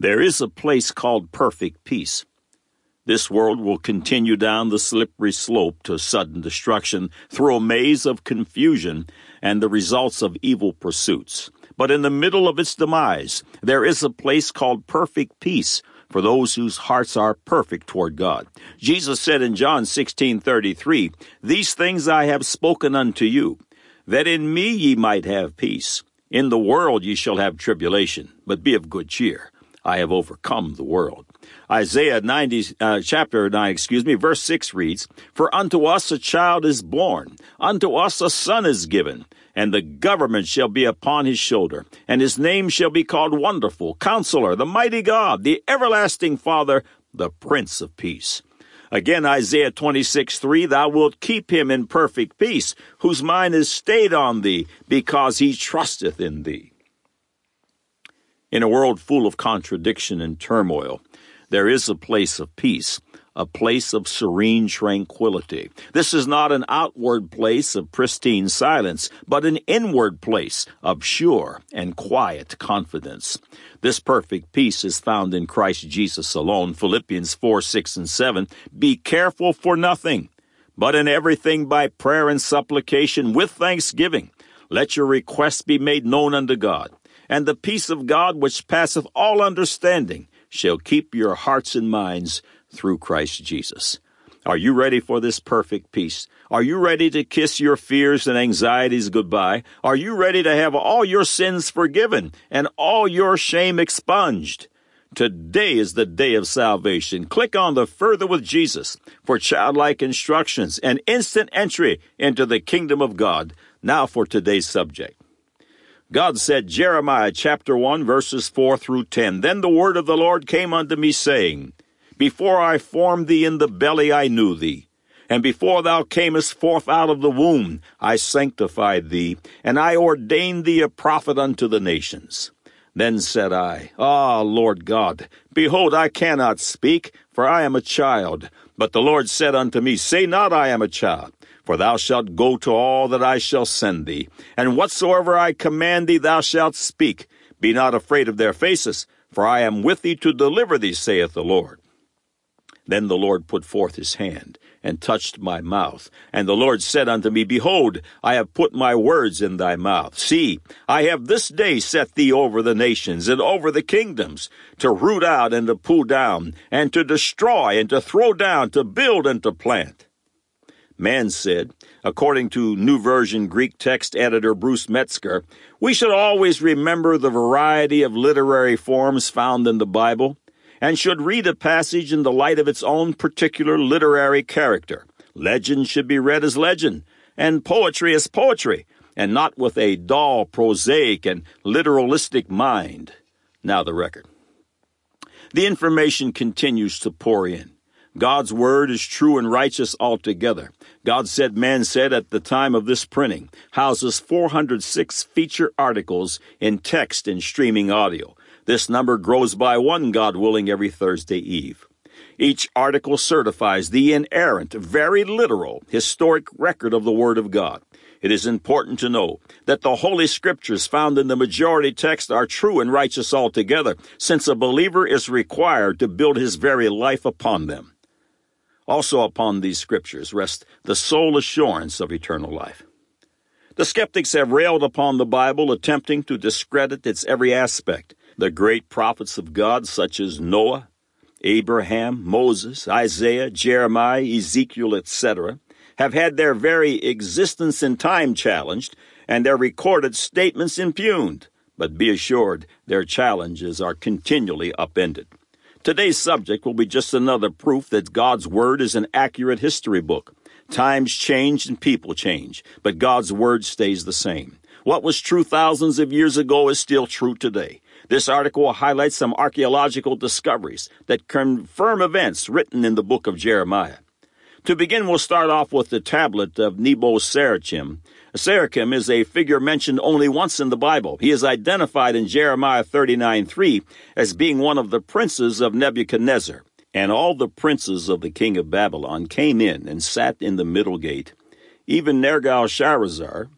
There is a place called perfect peace. This world will continue down the slippery slope to sudden destruction through a maze of confusion and the results of evil pursuits. But in the middle of its demise, there is a place called perfect peace for those whose hearts are perfect toward God. Jesus said in John 16:33, "These things I have spoken unto you, that in me ye might have peace. In the world ye shall have tribulation, but be of good cheer. I have overcome the world." Isaiah 90, uh, chapter 9, excuse me, verse 6 reads, For unto us a child is born, unto us a son is given, and the government shall be upon his shoulder, and his name shall be called Wonderful, Counselor, the Mighty God, the Everlasting Father, the Prince of Peace. Again, Isaiah 26, 3, Thou wilt keep him in perfect peace, whose mind is stayed on thee, because he trusteth in thee. In a world full of contradiction and turmoil, there is a place of peace, a place of serene tranquility. This is not an outward place of pristine silence, but an inward place of sure and quiet confidence. This perfect peace is found in Christ Jesus alone. Philippians 4, 6, and 7. Be careful for nothing, but in everything by prayer and supplication with thanksgiving. Let your requests be made known unto God. And the peace of God, which passeth all understanding, shall keep your hearts and minds through Christ Jesus. Are you ready for this perfect peace? Are you ready to kiss your fears and anxieties goodbye? Are you ready to have all your sins forgiven and all your shame expunged? Today is the day of salvation. Click on the Further with Jesus for childlike instructions and instant entry into the kingdom of God. Now for today's subject. God said, Jeremiah chapter 1, verses 4 through 10, Then the word of the Lord came unto me, saying, Before I formed thee in the belly, I knew thee. And before thou camest forth out of the womb, I sanctified thee, and I ordained thee a prophet unto the nations. Then said I, Ah, Lord God, behold, I cannot speak, for I am a child. But the Lord said unto me, Say not, I am a child for thou shalt go to all that I shall send thee, and whatsoever I command thee thou shalt speak. Be not afraid of their faces, for I am with thee to deliver thee, saith the Lord. Then the Lord put forth his hand, and touched my mouth. And the Lord said unto me, Behold, I have put my words in thy mouth. See, I have this day set thee over the nations and over the kingdoms, to root out and to pull down, and to destroy and to throw down, to build and to plant. Man said, according to New Version Greek text editor Bruce Metzger, we should always remember the variety of literary forms found in the Bible and should read a passage in the light of its own particular literary character. Legend should be read as legend, and poetry as poetry, and not with a dull, prosaic, and literalistic mind. Now the record. The information continues to pour in. God's word is true and righteous altogether. God Said Man Said at the time of this printing houses 406 feature articles in text and streaming audio. This number grows by one, God willing, every Thursday Eve. Each article certifies the inerrant, very literal, historic record of the Word of God. It is important to know that the Holy Scriptures found in the majority text are true and righteous altogether, since a believer is required to build his very life upon them. Also upon these scriptures rests the sole assurance of eternal life. The skeptics have railed upon the Bible, attempting to discredit its every aspect. The great prophets of God, such as Noah, Abraham, Moses, Isaiah, Jeremiah, Ezekiel, etc., have had their very existence and time challenged and their recorded statements impugned. But be assured, their challenges are continually upended. Today's subject will be just another proof that God's Word is an accurate history book. Times change and people change, but God's Word stays the same. What was true thousands of years ago is still true today. This article will highlight some archaeological discoveries that confirm events written in the book of Jeremiah. To begin, we'll start off with the tablet of Nebo Sarachim, Serakim is a figure mentioned only once in the Bible. He is identified in Jeremiah 39 3 as being one of the princes of Nebuchadnezzar. And all the princes of the king of Babylon came in and sat in the middle gate. Even Nergal-Sharezer,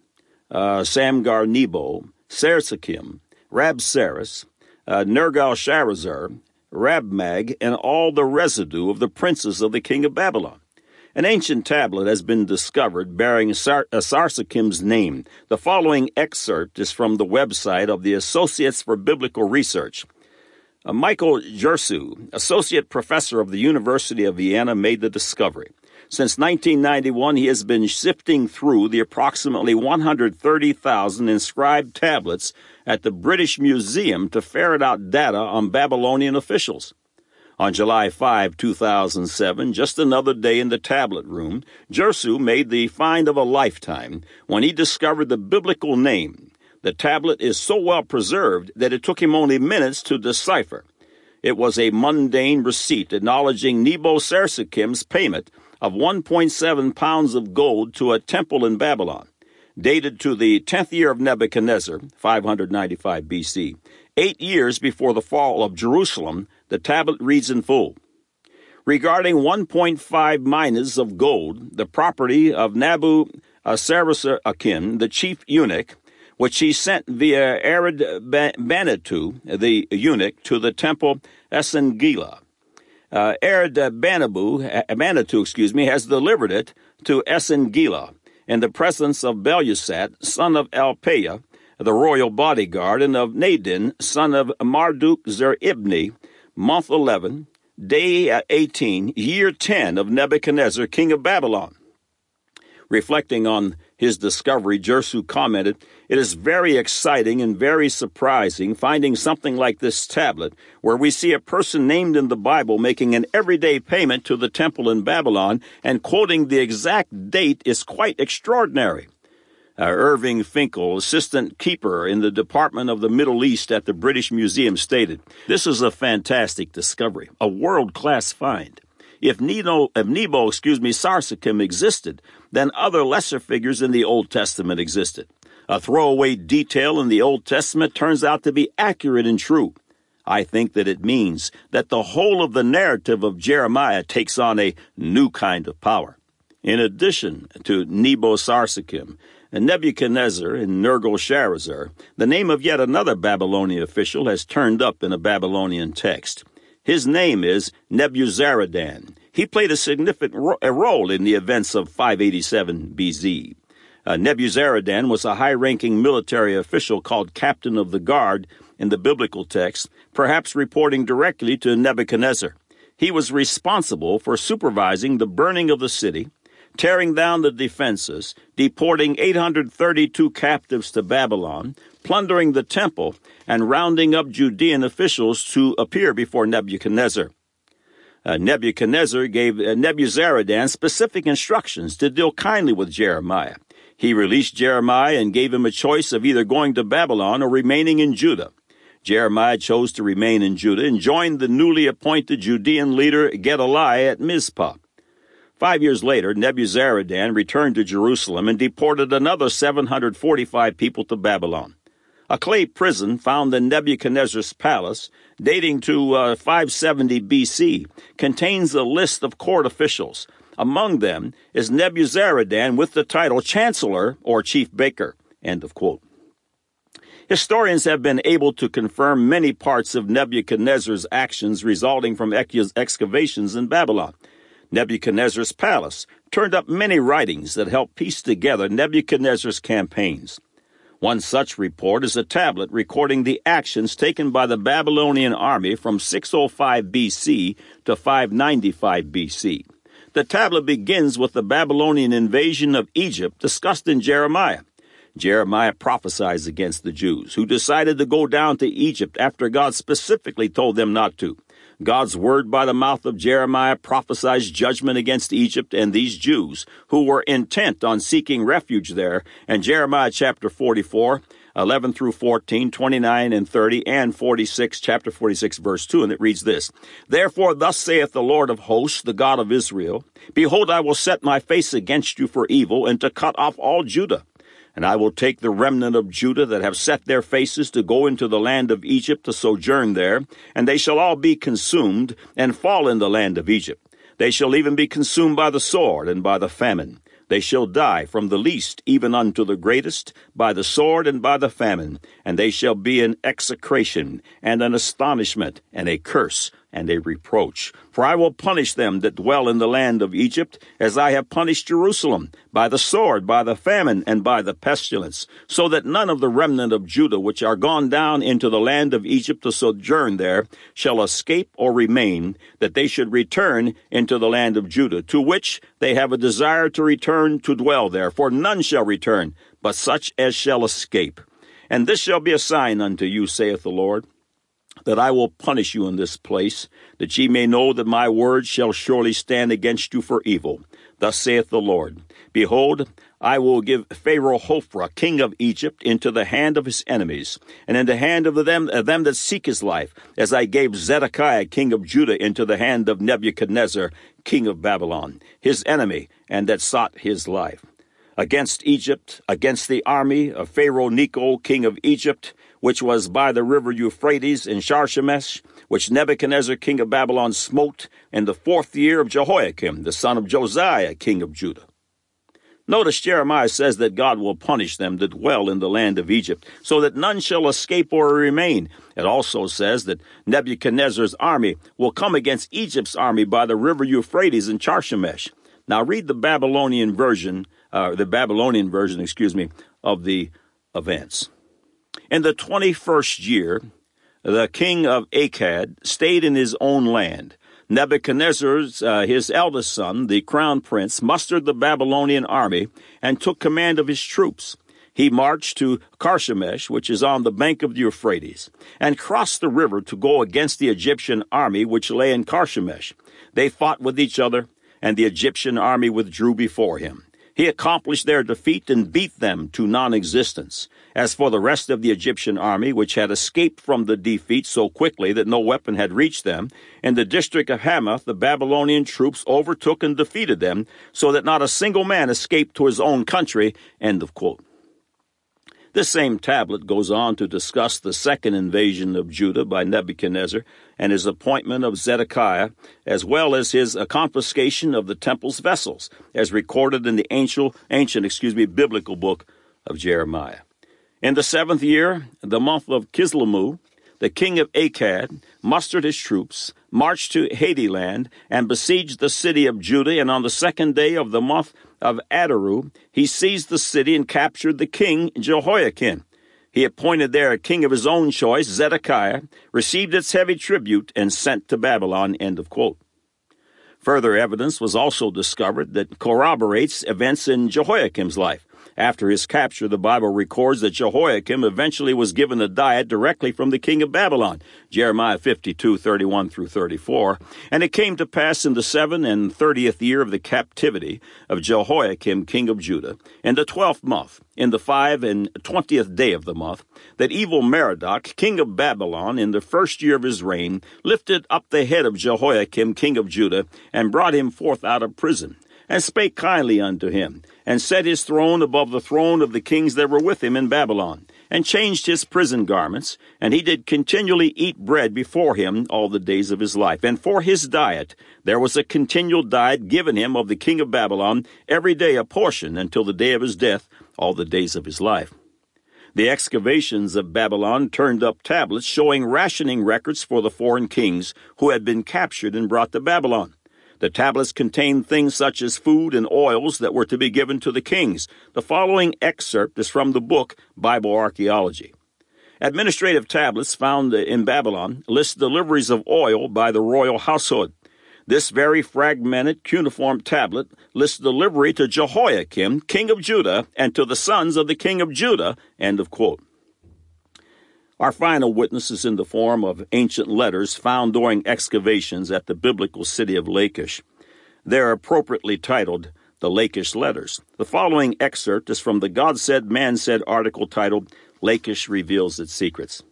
uh, Samgar Nebo, Sarsakim, Rabsaris, uh, Nergal-Sharezer, Rabmag, and all the residue of the princes of the king of Babylon. An ancient tablet has been discovered bearing Sar- uh, Sarsakim's name. The following excerpt is from the website of the Associates for Biblical Research. Uh, Michael Jursa, associate professor of the University of Vienna, made the discovery. Since 1991, he has been sifting through the approximately 130,000 inscribed tablets at the British Museum to ferret out data on Babylonian officials. On July 5, 2007, just another day in the tablet room, Jursa made the find of a lifetime when he discovered the biblical name. The tablet is so well preserved that it took him only minutes to decipher. It was a mundane receipt acknowledging Nebo payment of 1.7 pounds of gold to a temple in Babylon, dated to the 10th year of Nebuchadnezzar, 595 BC, eight years before the fall of Jerusalem, the tablet reads in full. Regarding 1.5 minas of gold, the property of Nabu Sarasarakin, the chief eunuch, which he sent via Arid Banitu, the eunuch, to the temple Esengila. Uh, Arid Banabu, Manitou, excuse me, has delivered it to Esengila in the presence of Belusat, son of Alpeah, the royal bodyguard, and of Nadin, son of Marduk Zer-Ibni, month 11, day uh, 18, year 10 of Nebuchadnezzar, king of Babylon. Reflecting on his discovery, Jursa commented, It is very exciting and very surprising finding something like this tablet, where we see a person named in the Bible making an everyday payment to the temple in Babylon and quoting the exact date is quite extraordinary. Uh, Irving Finkel, assistant keeper in the Department of the Middle East at the British Museum, stated, This is a fantastic discovery, a world class find. If, Nino, if Nebo, excuse me, Sarsakim existed, then other lesser figures in the Old Testament existed. A throwaway detail in the Old Testament turns out to be accurate and true. I think that it means that the whole of the narrative of Jeremiah takes on a new kind of power. In addition to Nebo Sarsakim, Nebuchadnezzar and Nergal-Sharezer, the name of yet another Babylonian official has turned up in a Babylonian text. His name is Nebuzaradan. He played a significant ro- a role in the events of 587 BC. Uh, Nebuzaradan was a high ranking military official called Captain of the Guard in the biblical text, perhaps reporting directly to Nebuchadnezzar. He was responsible for supervising the burning of the city, tearing down the defenses, deporting 832 captives to Babylon, plundering the temple, and rounding up Judean officials to appear before Nebuchadnezzar. Uh, Nebuchadnezzar gave uh, Nebuzaradan specific instructions to deal kindly with Jeremiah. He released Jeremiah and gave him a choice of either going to Babylon or remaining in Judah. Jeremiah chose to remain in Judah and joined the newly appointed Judean leader Gedaliah at Mizpah. Five years later, Nebuzaradan returned to Jerusalem and deported another 745 people to Babylon. A clay prism found in Nebuchadnezzar's palace, dating to uh, 570 BC, contains a list of court officials. Among them is Nebuzaradan with the title Chancellor or Chief Baker. End of quote. Historians have been able to confirm many parts of Nebuchadnezzar's actions resulting from excavations in Babylon. Nebuchadnezzar's palace turned up many writings that help piece together Nebuchadnezzar's campaigns. One such report is a tablet recording the actions taken by the Babylonian army from 605 BC to 595 BC. The tablet begins with the Babylonian invasion of Egypt discussed in Jeremiah. Jeremiah prophesies against the Jews, who decided to go down to Egypt after God specifically told them not to. God's word by the mouth of Jeremiah prophesies judgment against Egypt and these Jews who were intent on seeking refuge there. And Jeremiah chapter 44, 11 through 14, 29 and 30, and 46, chapter 46, verse 2, and it reads this Therefore, thus saith the Lord of hosts, the God of Israel Behold, I will set my face against you for evil, and to cut off all Judah. And I will take the remnant of Judah that have set their faces to go into the land of Egypt to sojourn there, and they shall all be consumed, and fall in the land of Egypt. They shall even be consumed by the sword and by the famine. They shall die from the least even unto the greatest, by the sword and by the famine, and they shall be an execration, and an astonishment, and a curse, and a reproach. For I will punish them that dwell in the land of Egypt, as I have punished Jerusalem, by the sword, by the famine, and by the pestilence, so that none of the remnant of Judah which are gone down into the land of Egypt to sojourn there shall escape or remain, that they should return into the land of Judah, to which they have a desire to return to dwell there. For none shall return, but such as shall escape. And this shall be a sign unto you, saith the Lord that I will punish you in this place, that ye may know that my word shall surely stand against you for evil. Thus saith the Lord Behold, I will give Pharaoh Hophra, king of Egypt, into the hand of his enemies, and in the hand of them, of them that seek his life, as I gave Zedekiah, king of Judah, into the hand of Nebuchadnezzar, king of Babylon, his enemy, and that sought his life. Against Egypt, against the army of Pharaoh Necho, king of Egypt, which was by the river Euphrates in Carchemish, which Nebuchadnezzar king of Babylon smote in the fourth year of Jehoiakim, the son of Josiah king of Judah. Notice Jeremiah says that God will punish them that dwell in the land of Egypt, so that none shall escape or remain. It also says that Nebuchadnezzar's army will come against Egypt's army by the river Euphrates in Carchemish. Now read the Babylonian version, uh, the Babylonian version, excuse me, of the events. In the 21st year, the king of Akkad stayed in his own land. Nebuchadnezzar, uh, his eldest son, the crown prince, mustered the Babylonian army and took command of his troops. He marched to Carchemish, which is on the bank of the Euphrates, and crossed the river to go against the Egyptian army which lay in Carchemish. They fought with each other, and the Egyptian army withdrew before him. He accomplished their defeat and beat them to non existence. As for the rest of the Egyptian army, which had escaped from the defeat so quickly that no weapon had reached them, in the district of Hamath the Babylonian troops overtook and defeated them, so that not a single man escaped to his own country. End of quote. This same tablet goes on to discuss the second invasion of Judah by Nebuchadnezzar and his appointment of Zedekiah, as well as his confiscation of the temple's vessels, as recorded in the ancient, ancient excuse me, biblical book of Jeremiah. In the seventh year, the month of Kislewu, the king of Akkad mustered his troops, marched to Hatti-land, and besieged the city of Judah, and on the second day of the month of Adaru, he seized the city and captured the king Jehoiakim. He appointed there a king of his own choice, Zedekiah, received its heavy tribute, and sent to Babylon. End of quote. Further evidence was also discovered that corroborates events in Jehoiakim's life. After his capture, the Bible records that Jehoiakim eventually was given a diet directly from the king of Babylon, Jeremiah 52, 31 through 34. And it came to pass in the seventh and thirtieth year of the captivity of Jehoiachin, king of Judah, in the twelfth month, in the five and twentieth day of the month, that evil Merodach, king of Babylon, in the first year of his reign, lifted up the head of Jehoiachin, king of Judah, and brought him forth out of prison and spake kindly unto him, and set his throne above the throne of the kings that were with him in Babylon, and changed his prison garments, and he did continually eat bread before him all the days of his life. And for his diet there was a continual diet given him of the king of Babylon, every day a portion until the day of his death, all the days of his life. The excavations of Babylon turned up tablets showing rationing records for the foreign kings who had been captured and brought to Babylon. The tablets contained things such as food and oils that were to be given to the kings. The following excerpt is from the book Bible Archaeology. Administrative tablets found in Babylon list deliveries of oil by the royal household. This very fragmented cuneiform tablet lists delivery to Jehoiakim, king of Judah, and to the sons of the king of Judah. End of quote. Our final witness is in the form of ancient letters found during excavations at the biblical city of Lachish. They're appropriately titled the Lachish Letters. The following excerpt is from the God Said, Man Said article titled Lachish Reveals Its Secrets.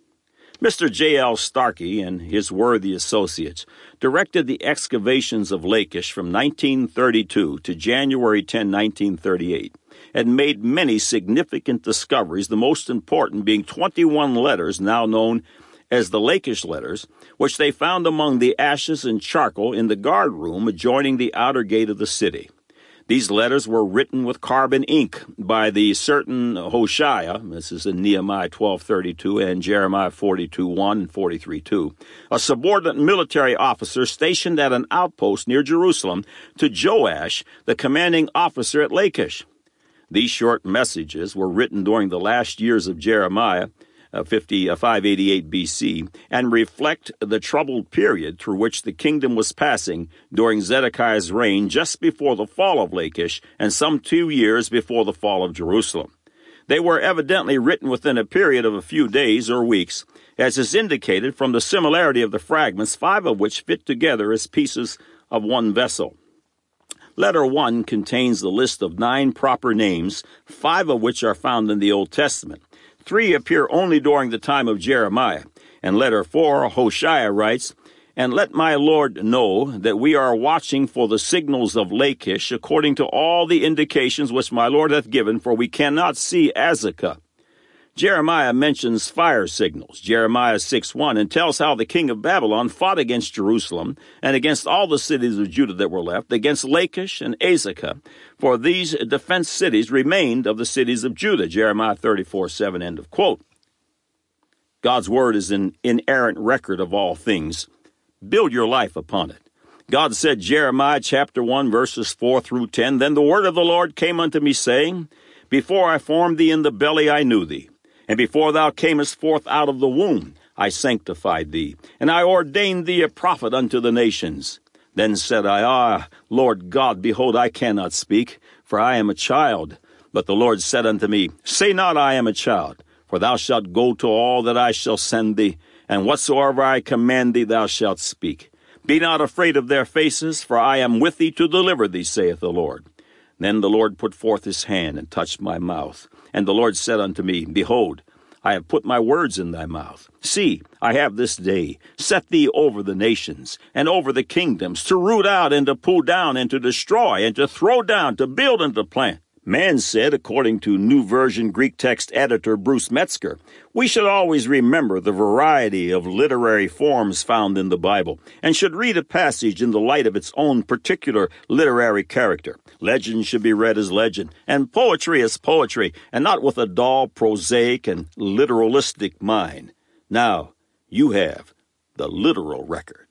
Mr. J.L. Starkey and his worthy associates directed the excavations of Lachish from 1932 to January 10, 1938 and made many significant discoveries, the most important being 21 letters now known as the Lachish letters, which they found among the ashes and charcoal in the guard room adjoining the outer gate of the city. These letters were written with carbon ink by the certain Hoshea, this is in Nehemiah 12:32 and Jeremiah 42:1 and 43:2, a subordinate military officer stationed at an outpost near Jerusalem to Joash, the commanding officer at Lachish. These short messages were written during the last years of Jeremiah, uh, 50, uh, 588 BC, and reflect the troubled period through which the kingdom was passing during Zedekiah's reign just before the fall of Lachish and some two years before the fall of Jerusalem. They were evidently written within a period of a few days or weeks, as is indicated from the similarity of the fragments, five of which fit together as pieces of one vessel. Letter 1 contains the list of nine proper names, five of which are found in the Old Testament. Three appear only during the time of Jeremiah. And letter 4, Hoshea writes, And let my Lord know that we are watching for the signals of Lachish, according to all the indications which my Lord hath given, for we cannot see Azekah. Jeremiah mentions fire signals, Jeremiah 6 1, and tells how the king of Babylon fought against Jerusalem and against all the cities of Judah that were left, against Lachish and Azekah, for these defense cities remained of the cities of Judah. Jeremiah 34 7, end of quote. God's word is an inerrant record of all things. Build your life upon it. God said, Jeremiah chapter 1, verses 4 through 10, Then the word of the Lord came unto me, saying, Before I formed thee in the belly, I knew thee. And before thou camest forth out of the womb, I sanctified thee, and I ordained thee a prophet unto the nations. Then said I, Ah, Lord God, behold, I cannot speak, for I am a child. But the Lord said unto me, Say not, I am a child, for thou shalt go to all that I shall send thee, and whatsoever I command thee thou shalt speak. Be not afraid of their faces, for I am with thee to deliver thee, saith the Lord. Then the Lord put forth his hand and touched my mouth. And the Lord said unto me, Behold, I have put my words in thy mouth. See, I have this day set thee over the nations and over the kingdoms, to root out and to pull down and to destroy and to throw down, to build and to plant. Man said, according to New Version Greek text editor Bruce Metzger, we should always remember the variety of literary forms found in the Bible and should read a passage in the light of its own particular literary character. Legend should be read as legend, and poetry as poetry, and not with a dull, prosaic, and literalistic mind. Now, you have the literal record.